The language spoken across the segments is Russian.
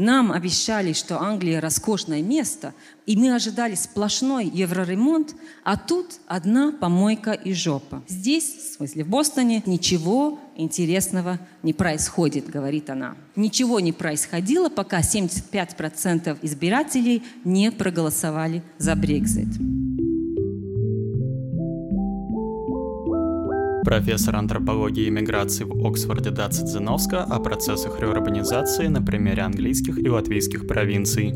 Нам обещали, что Англия роскошное место, и мы ожидали сплошной евроремонт, а тут одна помойка и жопа. Здесь, в смысле в Бостоне, ничего интересного не происходит, говорит она. Ничего не происходило, пока 75% избирателей не проголосовали за Брекзит. Профессор антропологии и миграции в Оксфорде Дацит Зиновска о процессах реурбанизации на примере английских и латвийских провинций.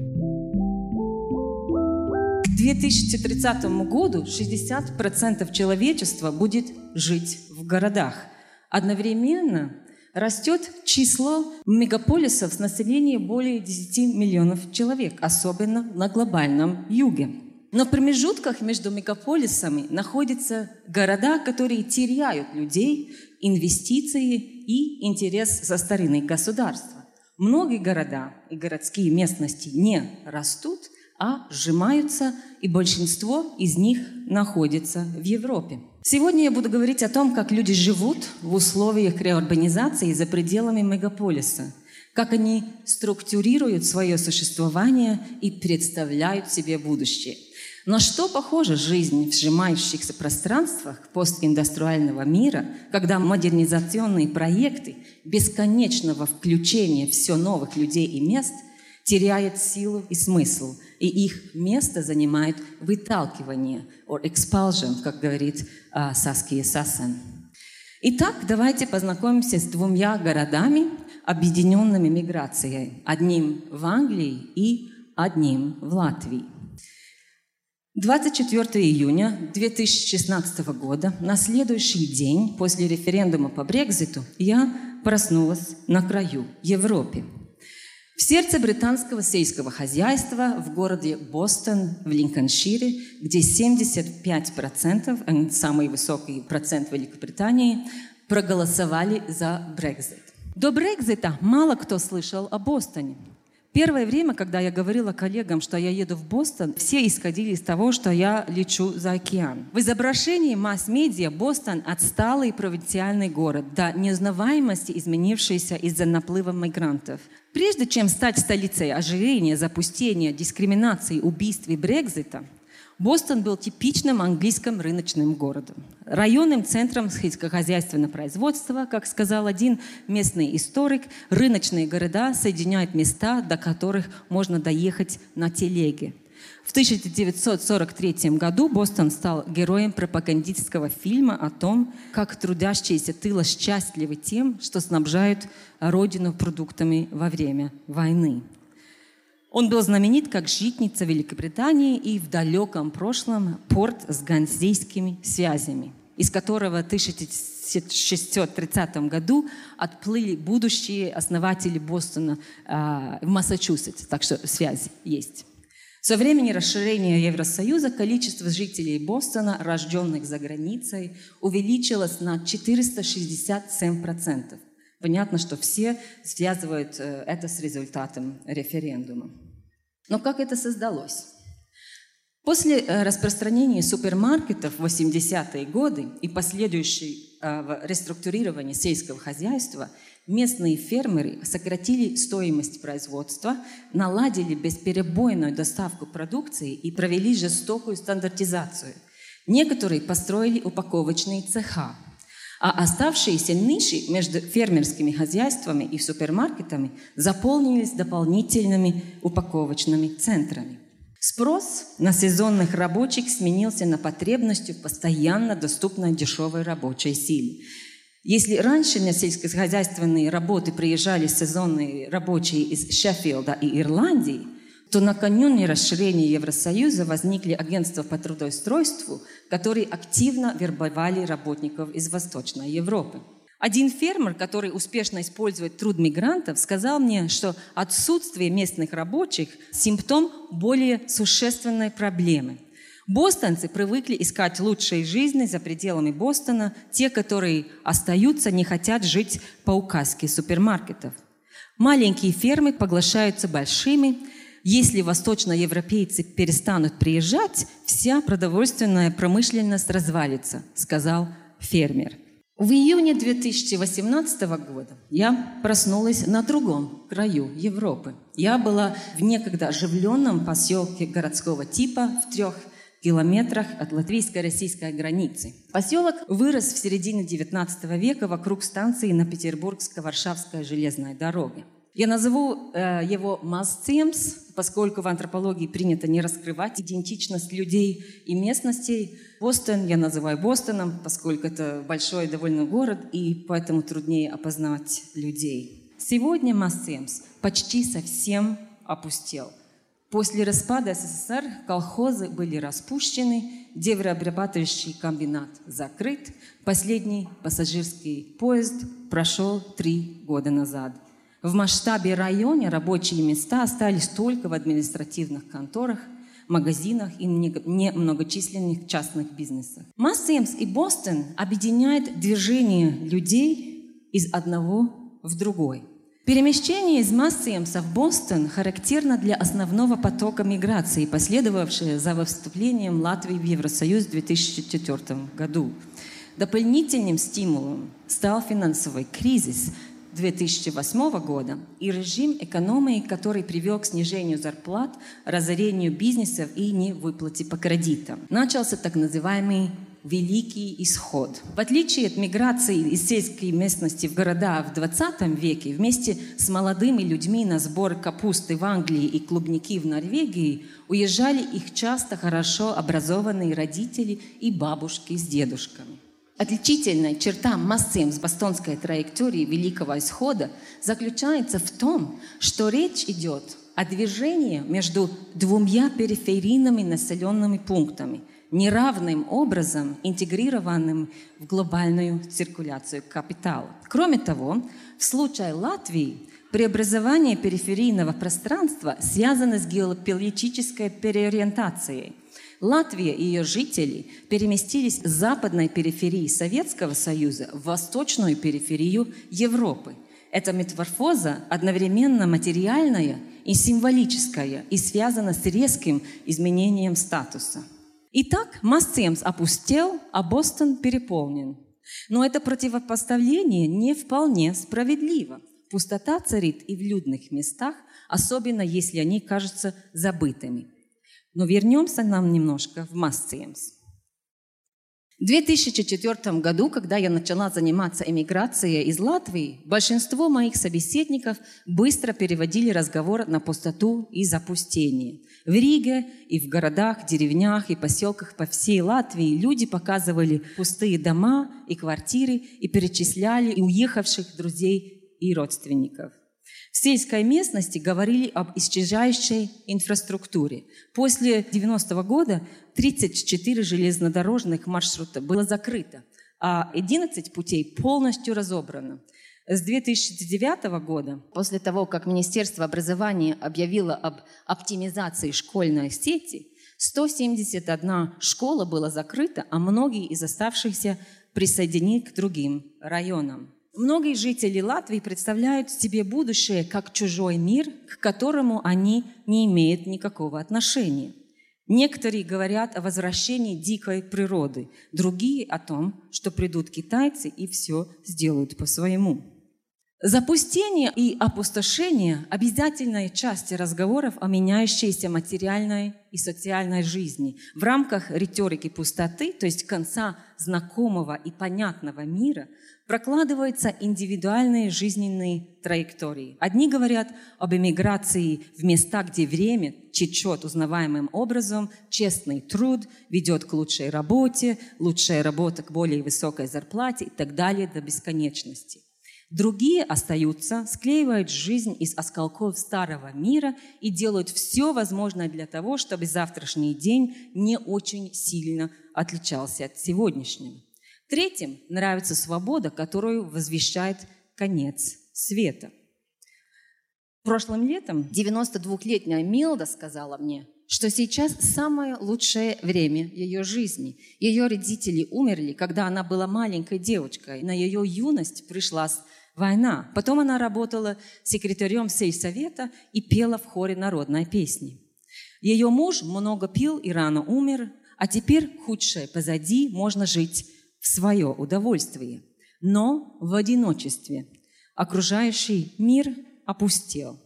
К 2030 году 60% человечества будет жить в городах. Одновременно растет число мегаполисов с населением более 10 миллионов человек, особенно на глобальном юге. Но в промежутках между мегаполисами находятся города, которые теряют людей, инвестиции и интерес со стороны государства. Многие города и городские местности не растут, а сжимаются, и большинство из них находится в Европе. Сегодня я буду говорить о том, как люди живут в условиях реурбанизации за пределами мегаполиса, как они структурируют свое существование и представляют себе будущее – на что похожа жизнь в сжимающихся пространствах постиндустриального мира, когда модернизационные проекты бесконечного включения все новых людей и мест теряют силу и смысл, и их место занимает выталкивание, or expulsion, как говорит uh, Саския Сасен. Итак, давайте познакомимся с двумя городами, объединенными миграцией. Одним в Англии и одним в Латвии. 24 июня 2016 года, на следующий день после референдума по Брекзиту, я проснулась на краю Европы. В сердце британского сельского хозяйства в городе Бостон в Линкольншире, где 75%, самый высокий процент Великобритании, проголосовали за Брекзит. До Брекзита мало кто слышал о Бостоне. Первое время, когда я говорила коллегам, что я еду в Бостон, все исходили из того, что я лечу за океан. В изображении масс-медиа Бостон – отсталый провинциальный город, до неузнаваемости изменившийся из-за наплыва мигрантов. Прежде чем стать столицей ожирения, запустения, дискриминации, убийств и Брекзита, Бостон был типичным английским рыночным городом, районным центром сельскохозяйственного производства, как сказал один местный историк, рыночные города соединяют места, до которых можно доехать на телеге. В 1943 году Бостон стал героем пропагандистского фильма о том, как трудящиеся тыла счастливы тем, что снабжают родину продуктами во время войны. Он был знаменит как житница Великобритании и в далеком прошлом порт с ганзейскими связями, из которого в 1630 году отплыли будущие основатели Бостона э, в Массачусетс, так что связь есть. Со времени расширения Евросоюза количество жителей Бостона, рожденных за границей, увеличилось на 467%. Понятно, что все связывают э, это с результатом референдума. Но как это создалось? После э, распространения супермаркетов в 80-е годы и последующей э, реструктурирования сельского хозяйства местные фермеры сократили стоимость производства, наладили бесперебойную доставку продукции и провели жестокую стандартизацию. Некоторые построили упаковочные цеха, а оставшиеся ниши между фермерскими хозяйствами и супермаркетами заполнились дополнительными упаковочными центрами. Спрос на сезонных рабочих сменился на потребность в постоянно доступной дешевой рабочей силе. Если раньше на сельскохозяйственные работы приезжали сезонные рабочие из Шеффилда и Ирландии – то накануне расширения Евросоюза возникли агентства по трудоустройству, которые активно вербовали работников из Восточной Европы. Один фермер, который успешно использует труд мигрантов, сказал мне, что отсутствие местных рабочих – симптом более существенной проблемы. Бостонцы привыкли искать лучшей жизни за пределами Бостона. Те, которые остаются, не хотят жить по указке супермаркетов. Маленькие фермы поглощаются большими, если восточноевропейцы перестанут приезжать, вся продовольственная промышленность развалится, сказал фермер. В июне 2018 года я проснулась на другом краю Европы. Я была в некогда оживленном поселке городского типа в трех километрах от латвийско-российской границы. Поселок вырос в середине XIX века вокруг станции на Петербургско-Варшавской железной дороге. Я назову э, его Масцемс, поскольку в антропологии принято не раскрывать идентичность людей и местностей. Бостон я называю Бостоном, поскольку это большой довольно город, и поэтому труднее опознать людей. Сегодня Масцемс почти совсем опустел. После распада СССР колхозы были распущены, деревообрабатывающий комбинат закрыт, последний пассажирский поезд прошел три года назад. В масштабе района рабочие места остались только в административных конторах, магазинах и немногочисленных частных бизнесах. Массеймс и Бостон объединяет движение людей из одного в другой. Перемещение из Массеймса в Бостон характерно для основного потока миграции, последовавшее за вступлением Латвии в Евросоюз в 2004 году. Дополнительным стимулом стал финансовый кризис, 2008 года и режим экономии, который привел к снижению зарплат, разорению бизнесов и невыплате по кредитам. Начался так называемый Великий исход. В отличие от миграции из сельской местности в города в 20 веке, вместе с молодыми людьми на сбор капусты в Англии и клубники в Норвегии уезжали их часто хорошо образованные родители и бабушки с дедушками. Отличительная черта с бостонской траектории Великого Исхода заключается в том, что речь идет о движении между двумя периферийными населенными пунктами, неравным образом интегрированным в глобальную циркуляцию капитала. Кроме того, в случае Латвии преобразование периферийного пространства связано с геополитической переориентацией – Латвия и ее жители переместились с западной периферии Советского Союза в восточную периферию Европы. Эта метаморфоза одновременно материальная и символическая и связана с резким изменением статуса. Итак, Массемс опустел, а Бостон переполнен. Но это противопоставление не вполне справедливо. Пустота царит и в людных местах, особенно если они кажутся забытыми. Но вернемся нам немножко в Массиемс. В 2004 году, когда я начала заниматься эмиграцией из Латвии, большинство моих собеседников быстро переводили разговор на пустоту и запустение. В Риге и в городах, деревнях и поселках по всей Латвии люди показывали пустые дома и квартиры и перечисляли уехавших друзей и родственников. В сельской местности говорили об исчезающей инфраструктуре. После 90 -го года 34 железнодорожных маршрута было закрыто, а 11 путей полностью разобрано. С 2009 года, после того, как Министерство образования объявило об оптимизации школьной сети, 171 школа была закрыта, а многие из оставшихся присоединены к другим районам. Многие жители Латвии представляют себе будущее как чужой мир, к которому они не имеют никакого отношения. Некоторые говорят о возвращении дикой природы, другие о том, что придут китайцы и все сделают по-своему. Запустение и опустошение – обязательная часть разговоров о меняющейся материальной и социальной жизни в рамках риторики пустоты, то есть конца знакомого и понятного мира, прокладываются индивидуальные жизненные траектории. Одни говорят об эмиграции в места, где время течет узнаваемым образом, честный труд ведет к лучшей работе, лучшая работа к более высокой зарплате и так далее до бесконечности. Другие остаются, склеивают жизнь из осколков старого мира и делают все возможное для того, чтобы завтрашний день не очень сильно отличался от сегодняшнего. Третьим нравится свобода, которую возвещает конец света. Прошлым летом 92-летняя Милда сказала мне, что сейчас самое лучшее время ее жизни. Ее родители умерли, когда она была маленькой девочкой. На ее юность пришлась война. Потом она работала секретарем сельсовета и пела в хоре народной песни. Ее муж много пил и рано умер, а теперь худшее позади, можно жить в свое удовольствие. но в одиночестве. Окружающий мир опустел.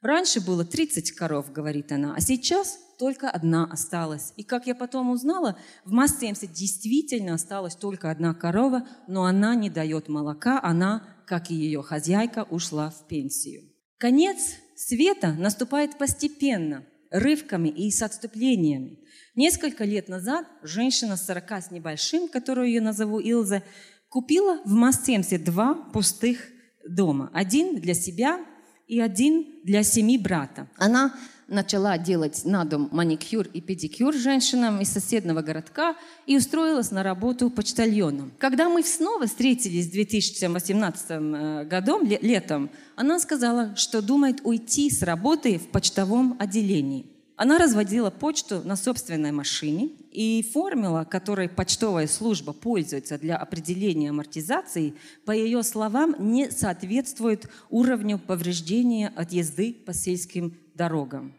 Раньше было 30 коров, говорит она, а сейчас только одна осталась. И как я потом узнала, в Массемсе действительно осталась только одна корова, но она не дает молока, она, как и ее хозяйка, ушла в пенсию. Конец света наступает постепенно, рывками и с отступлениями. Несколько лет назад женщина с 40 с небольшим, которую я назову Илза, купила в Массемсе два пустых дома. Один для себя и один для семи брата. Она начала делать на дом маникюр и педикюр женщинам из соседнего городка и устроилась на работу почтальоном. Когда мы снова встретились в 2018 э, году, летом, она сказала, что думает уйти с работы в почтовом отделении. Она разводила почту на собственной машине, и формула, которой почтовая служба пользуется для определения амортизации, по ее словам, не соответствует уровню повреждения от езды по сельским дорогам.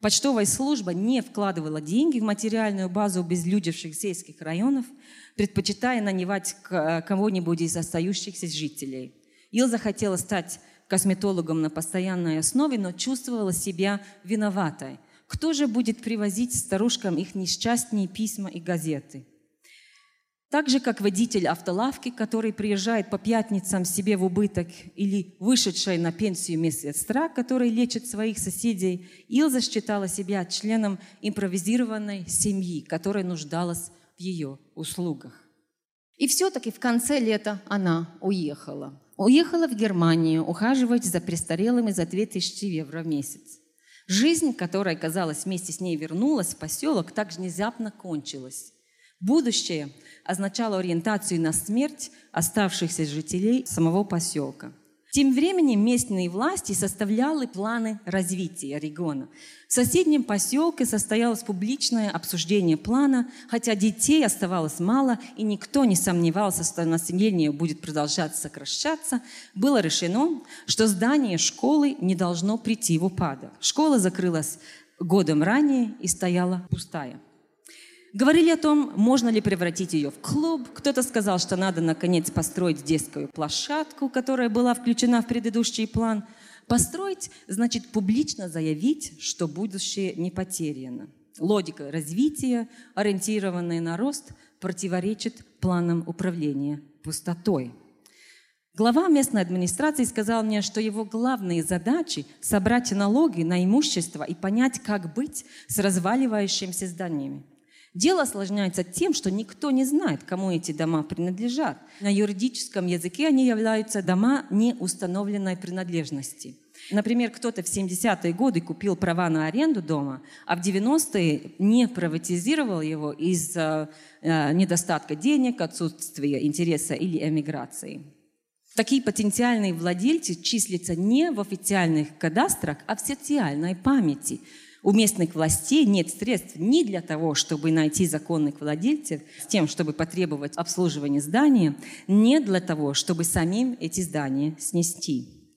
Почтовая служба не вкладывала деньги в материальную базу обезлюдевших сельских районов, предпочитая нанимать кого-нибудь из остающихся жителей. Илза хотела стать косметологом на постоянной основе, но чувствовала себя виноватой. Кто же будет привозить старушкам их несчастные письма и газеты? Так же, как водитель автолавки, который приезжает по пятницам себе в убыток, или вышедшая на пенсию медсестра, которая лечит своих соседей, Илза считала себя членом импровизированной семьи, которая нуждалась в ее услугах. И все-таки в конце лета она уехала. Уехала в Германию ухаживать за престарелыми за 2000 евро в месяц. Жизнь, которая, казалось, вместе с ней вернулась в поселок, так же внезапно кончилась. Будущее означало ориентацию на смерть оставшихся жителей самого поселка. Тем временем местные власти составляли планы развития региона. В соседнем поселке состоялось публичное обсуждение плана, хотя детей оставалось мало, и никто не сомневался, что население будет продолжать сокращаться, было решено, что здание школы не должно прийти в упадок. Школа закрылась годом ранее и стояла пустая. Говорили о том, можно ли превратить ее в клуб. Кто-то сказал, что надо, наконец, построить детскую площадку, которая была включена в предыдущий план. Построить значит публично заявить, что будущее не потеряно. Логика развития, ориентированная на рост, противоречит планам управления пустотой. Глава местной администрации сказал мне, что его главные задачи – собрать налоги на имущество и понять, как быть с разваливающимися зданиями. Дело осложняется тем, что никто не знает, кому эти дома принадлежат. На юридическом языке они являются дома неустановленной принадлежности. Например, кто-то в 70-е годы купил права на аренду дома, а в 90-е не приватизировал его из-за э, недостатка денег, отсутствия интереса или эмиграции. Такие потенциальные владельцы числятся не в официальных кадастрах, а в социальной памяти – у местных властей нет средств ни для того, чтобы найти законных владельцев, с тем, чтобы потребовать обслуживания здания, ни для того, чтобы самим эти здания снести.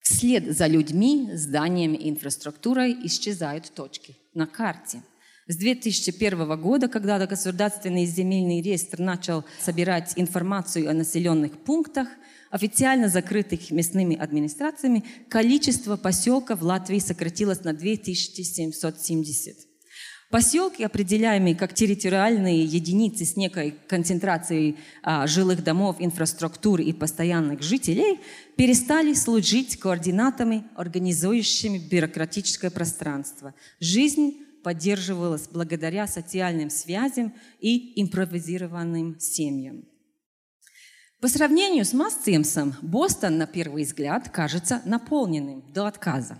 Вслед за людьми, зданиями и инфраструктурой исчезают точки на карте. С 2001 года, когда государственный земельный реестр начал собирать информацию о населенных пунктах, официально закрытых местными администрациями, количество поселков в Латвии сократилось на 2770. Поселки, определяемые как территориальные единицы с некой концентрацией а, жилых домов, инфраструктуры и постоянных жителей, перестали служить координатами, организующими бюрократическое пространство. Жизнь поддерживалась благодаря социальным связям и импровизированным семьям. По сравнению с Массимсом, Бостон, на первый взгляд, кажется наполненным до отказа.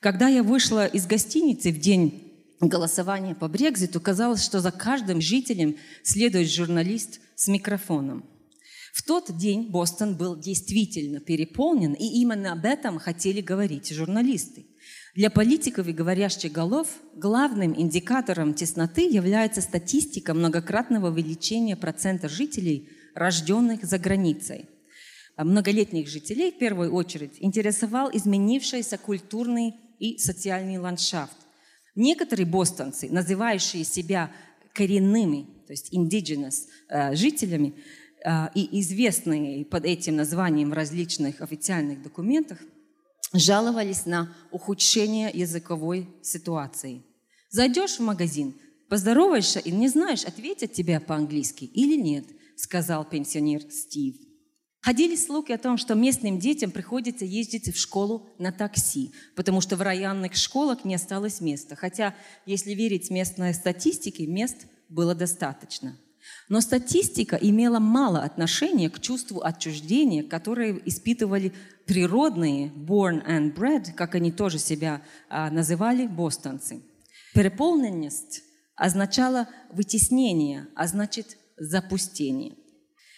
Когда я вышла из гостиницы в день голосования по Брекзиту, казалось, что за каждым жителем следует журналист с микрофоном. В тот день Бостон был действительно переполнен, и именно об этом хотели говорить журналисты. Для политиков и говорящих голов главным индикатором тесноты является статистика многократного увеличения процента жителей – рожденных за границей. Многолетних жителей в первую очередь интересовал изменившийся культурный и социальный ландшафт. Некоторые бостонцы, называющие себя коренными, то есть indigenous э, жителями, э, и известные под этим названием в различных официальных документах, жаловались на ухудшение языковой ситуации. Зайдешь в магазин, поздороваешься и не знаешь, ответят тебе по-английски или нет, сказал пенсионер Стив. Ходили слухи о том, что местным детям приходится ездить в школу на такси, потому что в районных школах не осталось места. Хотя, если верить местной статистике, мест было достаточно. Но статистика имела мало отношения к чувству отчуждения, которое испытывали природные born and bred, как они тоже себя а, называли, бостонцы. Переполненность означала вытеснение, а значит запустение.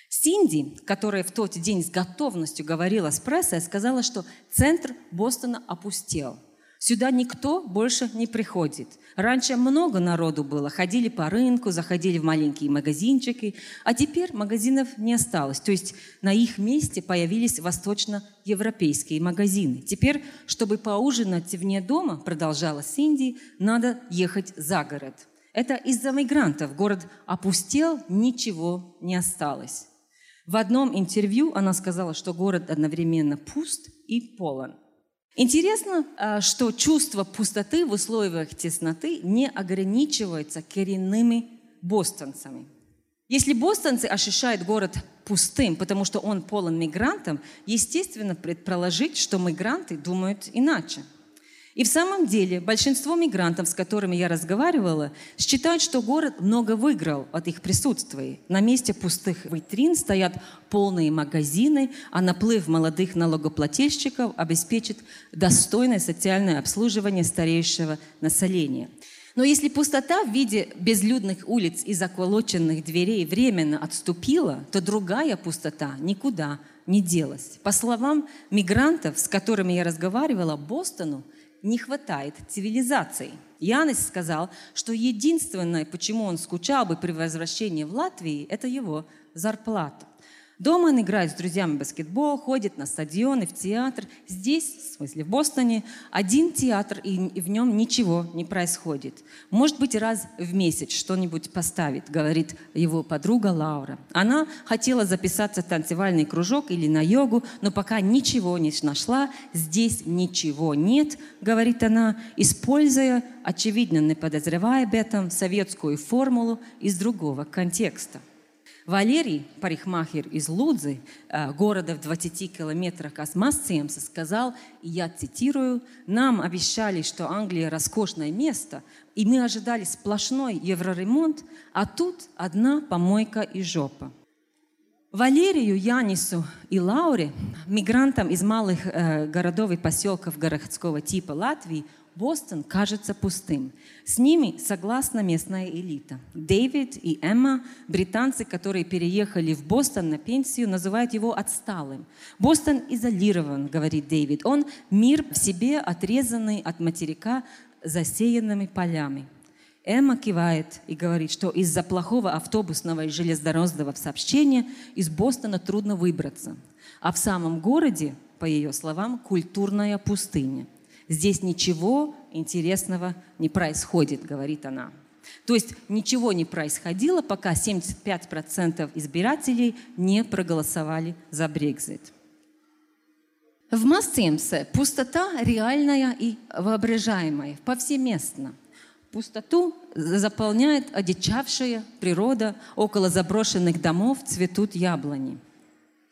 Синди, которая в тот день с готовностью говорила с прессой, сказала, что центр Бостона опустел. Сюда никто больше не приходит. Раньше много народу было, ходили по рынку, заходили в маленькие магазинчики, а теперь магазинов не осталось. То есть на их месте появились восточноевропейские магазины. Теперь, чтобы поужинать вне дома, продолжала Синди, надо ехать за город. Это из-за мигрантов. Город опустел, ничего не осталось. В одном интервью она сказала, что город одновременно пуст и полон. Интересно, а, что чувство пустоты в условиях тесноты не ограничивается коренными бостонцами. Если бостонцы ощущают город пустым, потому что он полон мигрантов, естественно предположить, что мигранты думают иначе – и в самом деле большинство мигрантов, с которыми я разговаривала, считают, что город много выиграл от их присутствия. На месте пустых витрин стоят полные магазины, а наплыв молодых налогоплательщиков обеспечит достойное социальное обслуживание стареющего населения. Но если пустота в виде безлюдных улиц и заколоченных дверей временно отступила, то другая пустота никуда не делась. По словам мигрантов, с которыми я разговаривала, Бостону – не хватает цивилизации. Янис сказал, что единственное, почему он скучал бы при возвращении в Латвии, это его зарплата. Дома он играет с друзьями в баскетбол, ходит на стадионы, в театр. Здесь, в смысле в Бостоне, один театр, и в нем ничего не происходит. Может быть, раз в месяц что-нибудь поставит, говорит его подруга Лаура. Она хотела записаться в танцевальный кружок или на йогу, но пока ничего не нашла, здесь ничего нет, говорит она, используя, очевидно не подозревая об этом, советскую формулу из другого контекста. Валерий, парикмахер из Лудзы, э, города в 20 километрах от Масциемса, сказал, и я цитирую, «Нам обещали, что Англия роскошное место, и мы ожидали сплошной евроремонт, а тут одна помойка и жопа». Валерию, Янису и Лауре, мигрантам из малых э, городов и поселков городского типа Латвии, Бостон кажется пустым. С ними согласна местная элита. Дэвид и Эмма, британцы, которые переехали в Бостон на пенсию, называют его отсталым. Бостон изолирован, говорит Дэвид. Он мир в себе, отрезанный от материка засеянными полями. Эмма кивает и говорит, что из-за плохого автобусного и железнодорожного сообщения из Бостона трудно выбраться. А в самом городе, по ее словам, культурная пустыня – Здесь ничего интересного не происходит, говорит она. То есть ничего не происходило, пока 75% избирателей не проголосовали за Брекзит. В Массимсе пустота реальная и воображаемая, повсеместно. Пустоту заполняет одичавшая природа, около заброшенных домов цветут яблони.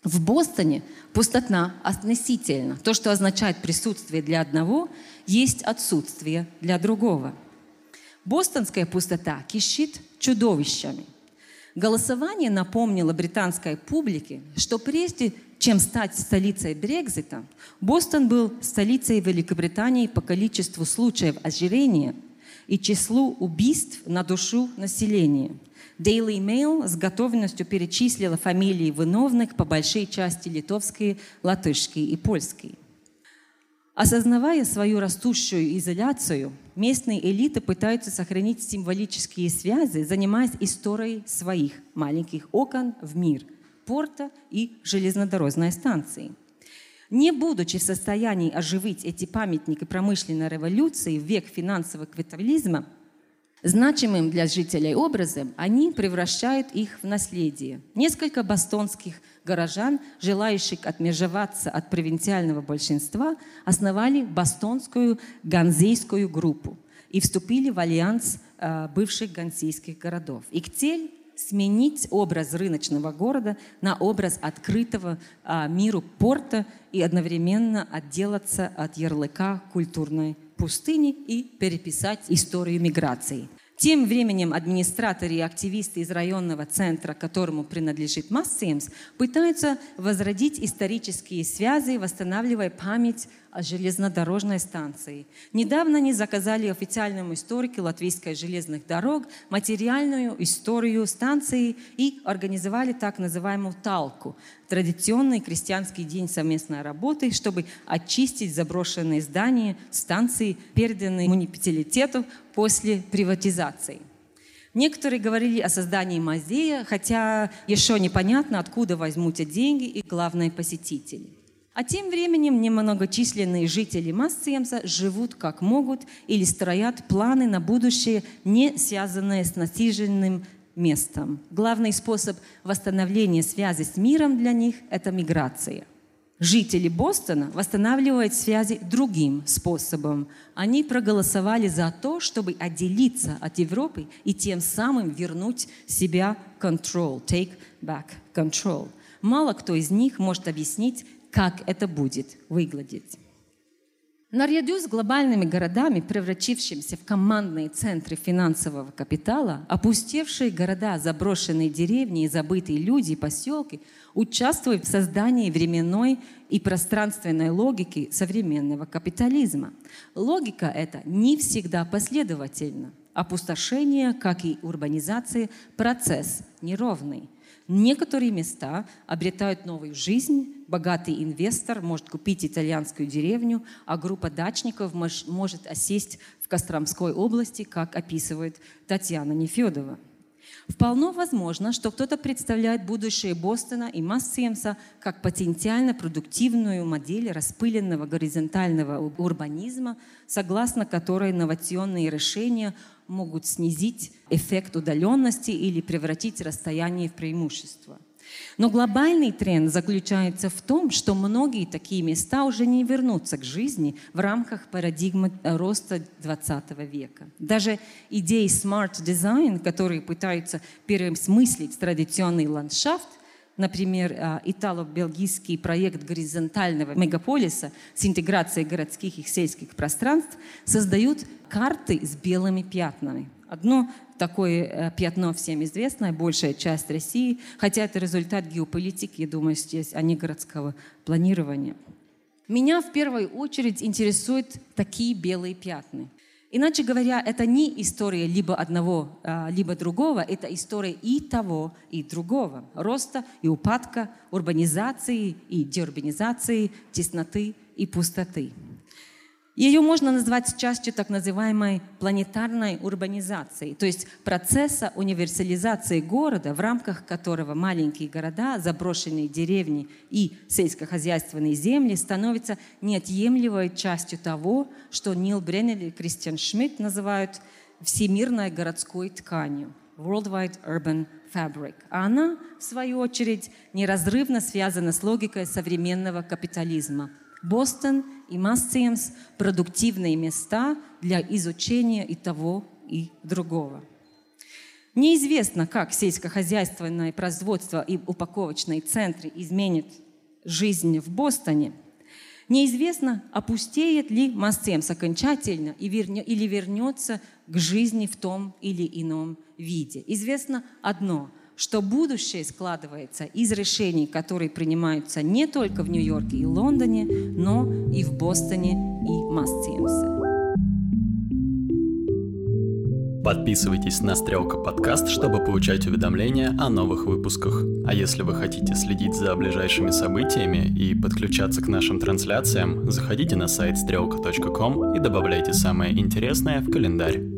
В Бостоне пустота относительно. То, что означает присутствие для одного, есть отсутствие для другого. Бостонская пустота кишит чудовищами. Голосование напомнило британской публике, что прежде чем стать столицей Брекзита, Бостон был столицей Великобритании по количеству случаев ожирения и числу убийств на душу населения – Daily Mail с готовностью перечислила фамилии виновных по большей части литовские, латышские и польские. Осознавая свою растущую изоляцию, местные элиты пытаются сохранить символические связи, занимаясь историей своих маленьких окон в мир, порта и железнодорожной станции. Не будучи в состоянии оживить эти памятники промышленной революции в век финансового капитализма, Значимым для жителей образом они превращают их в наследие. Несколько бостонских горожан, желающих отмежеваться от провинциального большинства, основали бостонскую ганзейскую группу и вступили в альянс э, бывших ганзейских городов. Их цель сменить образ рыночного города на образ открытого а, миру порта и одновременно отделаться от ярлыка культурной пустыни и переписать историю миграции. Тем временем администраторы и активисты из районного центра, которому принадлежит Массимс, пытаются возродить исторические связи, восстанавливая память о железнодорожной станции. Недавно они заказали официальному историку латвийской железных дорог материальную историю станции и организовали так называемую «талку» – традиционный крестьянский день совместной работы, чтобы очистить заброшенные здания станции, переданные муниципалитету после приватизации. Некоторые говорили о создании музея, хотя еще непонятно, откуда возьмут деньги и, главные посетители. А тем временем немногочисленные жители Массиемса живут как могут или строят планы на будущее, не связанные с насиженным местом. Главный способ восстановления связи с миром для них – это миграция. Жители Бостона восстанавливают связи другим способом. Они проголосовали за то, чтобы отделиться от Европы и тем самым вернуть себя control, take back control. Мало кто из них может объяснить, как это будет выглядеть. Наряду с глобальными городами, превратившимися в командные центры финансового капитала, опустевшие города, заброшенные деревни и забытые люди и поселки участвуют в создании временной и пространственной логики современного капитализма. Логика эта не всегда последовательна. Опустошение, как и урбанизация, процесс неровный. Некоторые места обретают новую жизнь, богатый инвестор может купить итальянскую деревню, а группа дачников может осесть в Костромской области, как описывает Татьяна Нефедова. Вполне возможно, что кто-то представляет будущее Бостона и Массимса как потенциально продуктивную модель распыленного горизонтального урбанизма, согласно которой инновационные решения могут снизить эффект удаленности или превратить расстояние в преимущество. Но глобальный тренд заключается в том, что многие такие места уже не вернутся к жизни в рамках парадигмы роста 20 века. Даже идеи design, которые пытаются переосмыслить традиционный ландшафт, Например, а, итало-бельгийский проект горизонтального мегаполиса с интеграцией городских и сельских пространств создают карты с белыми пятнами. Одно такое э, пятно всем известное, большая часть России, хотя это результат геополитики, я думаю, здесь, а не городского планирования. Меня в первую очередь интересуют такие белые пятна. Иначе говоря, это не история либо одного, а, либо другого, это история и того, и другого. Роста и упадка, урбанизации и деурбанизации, тесноты и пустоты. Ее можно назвать частью так называемой планетарной урбанизации, то есть процесса универсализации города, в рамках которого маленькие города, заброшенные деревни и сельскохозяйственные земли становятся неотъемлемой частью того, что Нил Бреннер и Кристиан Шмидт называют всемирной городской тканью – Worldwide Urban Fabric. А она, в свою очередь, неразрывно связана с логикой современного капитализма – Бостон и Массиемс – продуктивные места для изучения и того, и другого. Неизвестно, как сельскохозяйственное производство и упаковочные центры изменят жизнь в Бостоне. Неизвестно, опустеет ли Массемс окончательно или вернется к жизни в том или ином виде. Известно одно – что будущее складывается из решений, которые принимаются не только в Нью-Йорке и Лондоне, но и в Бостоне и Массимсе. Подписывайтесь на Стрелка подкаст, чтобы получать уведомления о новых выпусках. А если вы хотите следить за ближайшими событиями и подключаться к нашим трансляциям, заходите на сайт стрелка.ком и добавляйте самое интересное в календарь.